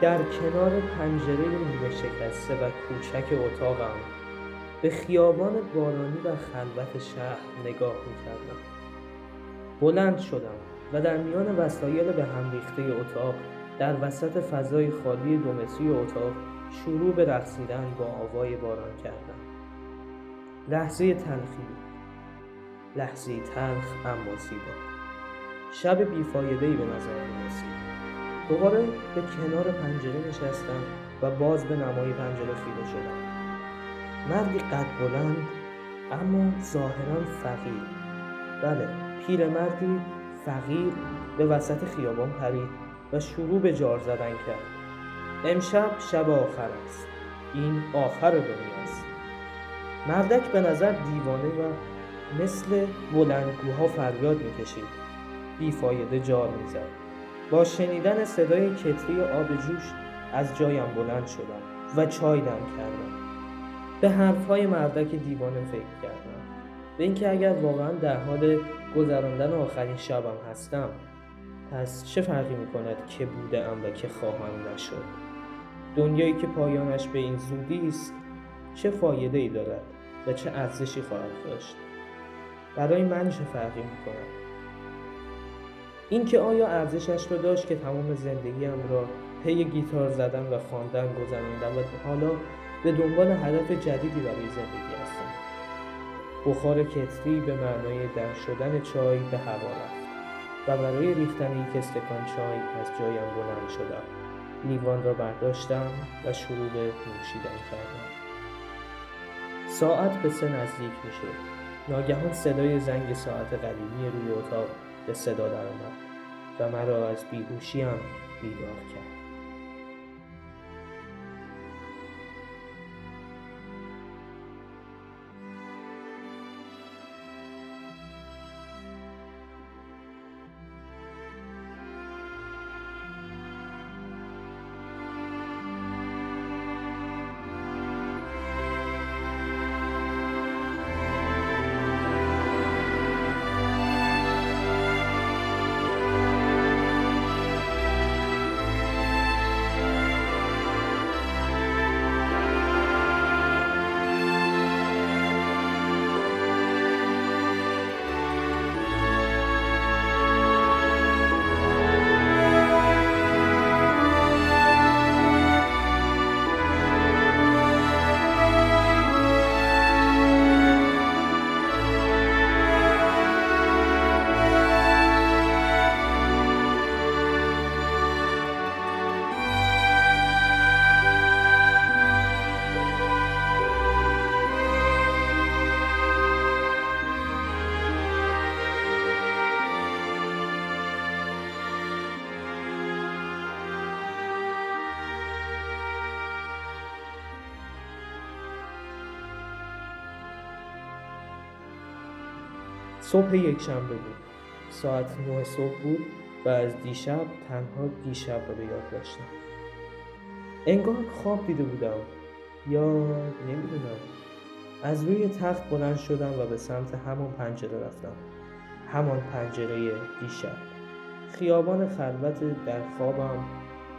در کنار پنجره نیمه شکسته و کوچک اتاقم به خیابان بارانی و خلوت شهر نگاه می‌کردم. بلند شدم و در میان وسایل به هم ریخته اتاق در وسط فضای خالی دومتری اتاق شروع به رقصیدن با آوای باران کردم. لحظه تلخی لحظه تلخ اما زیبا. شب بیفایدهای به نظر می رسید دوباره به کنار پنجره نشستم و باز به نمای پنجره خیره شدم. مردی قد بلند اما ظاهرا فقیر. بله پیرمردی فقیر به وسط خیابان پرید و شروع به جار زدن کرد. امشب شب آخر است. این آخر دنیاست مردک به نظر دیوانه و مثل بلندگوها فریاد می‌کشید. بیفایده جار می‌زد. با شنیدن صدای کتری آب جوش از جایم بلند شدم و چای دم کردم. به حرفهای مردک دیوانه فکر کردم. به اینکه اگر واقعا در حال گذراندن آخرین شبم هستم پس چه فرقی می‌کند که بودم و که خواهم نشد؟ دنیایی که پایانش به این زودی است چه فایده ای دارد و چه ارزشی خواهد داشت؟ برای من چه فرقی می‌کند؟ اینکه آیا ارزشش رو داشت که تمام زندگیم را پی گیتار زدن و خواندن گذراندم و حالا به دنبال هدف جدیدی برای زندگی هستم. بخار کتری به معنای در شدن چای به هوا رفت و برای ریختن یک استکان چای از جایم بلند شدم. لیوان را برداشتم و شروع به نوشیدن کردم. ساعت به سه نزدیک می‌شد. ناگهان صدای زنگ ساعت قدیمی روی اتاق به صدا درآمد و مرا از بیهوشیم بیدار کرد. صبح یک شنبه بود. ساعت نه صبح بود و از دیشب تنها دیشب را به یاد داشتم. انگار خواب دیده بودم. یا نمی‌دونم. از روی تخت بلند شدم و به سمت همان پنجره رفتم. همان پنجره دیشب. خیابان خلوت در خوابم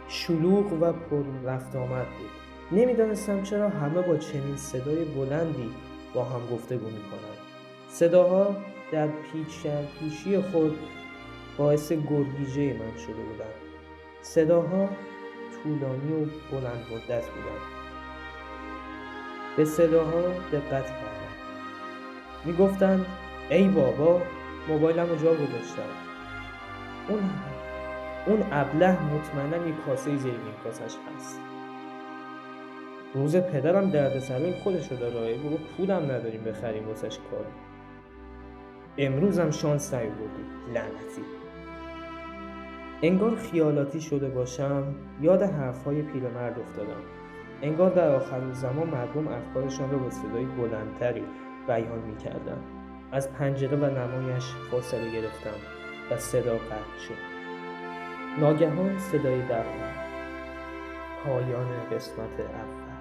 شلوغ و پر رفت آمد بود. نمی‌دانستم چرا همه با چنین صدای بلندی با هم گفتگو می‌کنند. صداها در پیچ پیشی خود باعث گرگیجه من شده بودند. صداها طولانی و بلند مدت بودند. به صداها دقت کردم می‌گفتند ای بابا موبایلم رو جا گذاشتم. اون اون ابله مطمئنا یک کاسه زیر کاسش هست. روز پدرم درد سرای خودش رو داره بگو پولم نداریم بخریم واسش کاری امروز هم شانس نیاوردی لعنتی. انگار خیالاتی شده باشم یاد حرفهای پیرمرد افتادم. انگار در آخر زمان مردم افکارشان را با صدای بلندتری بیان می‌کردن. از پنجره و نمایش فاصله گرفتم و صدا قطع شد. ناگهان صدای در پایان قسمت اول.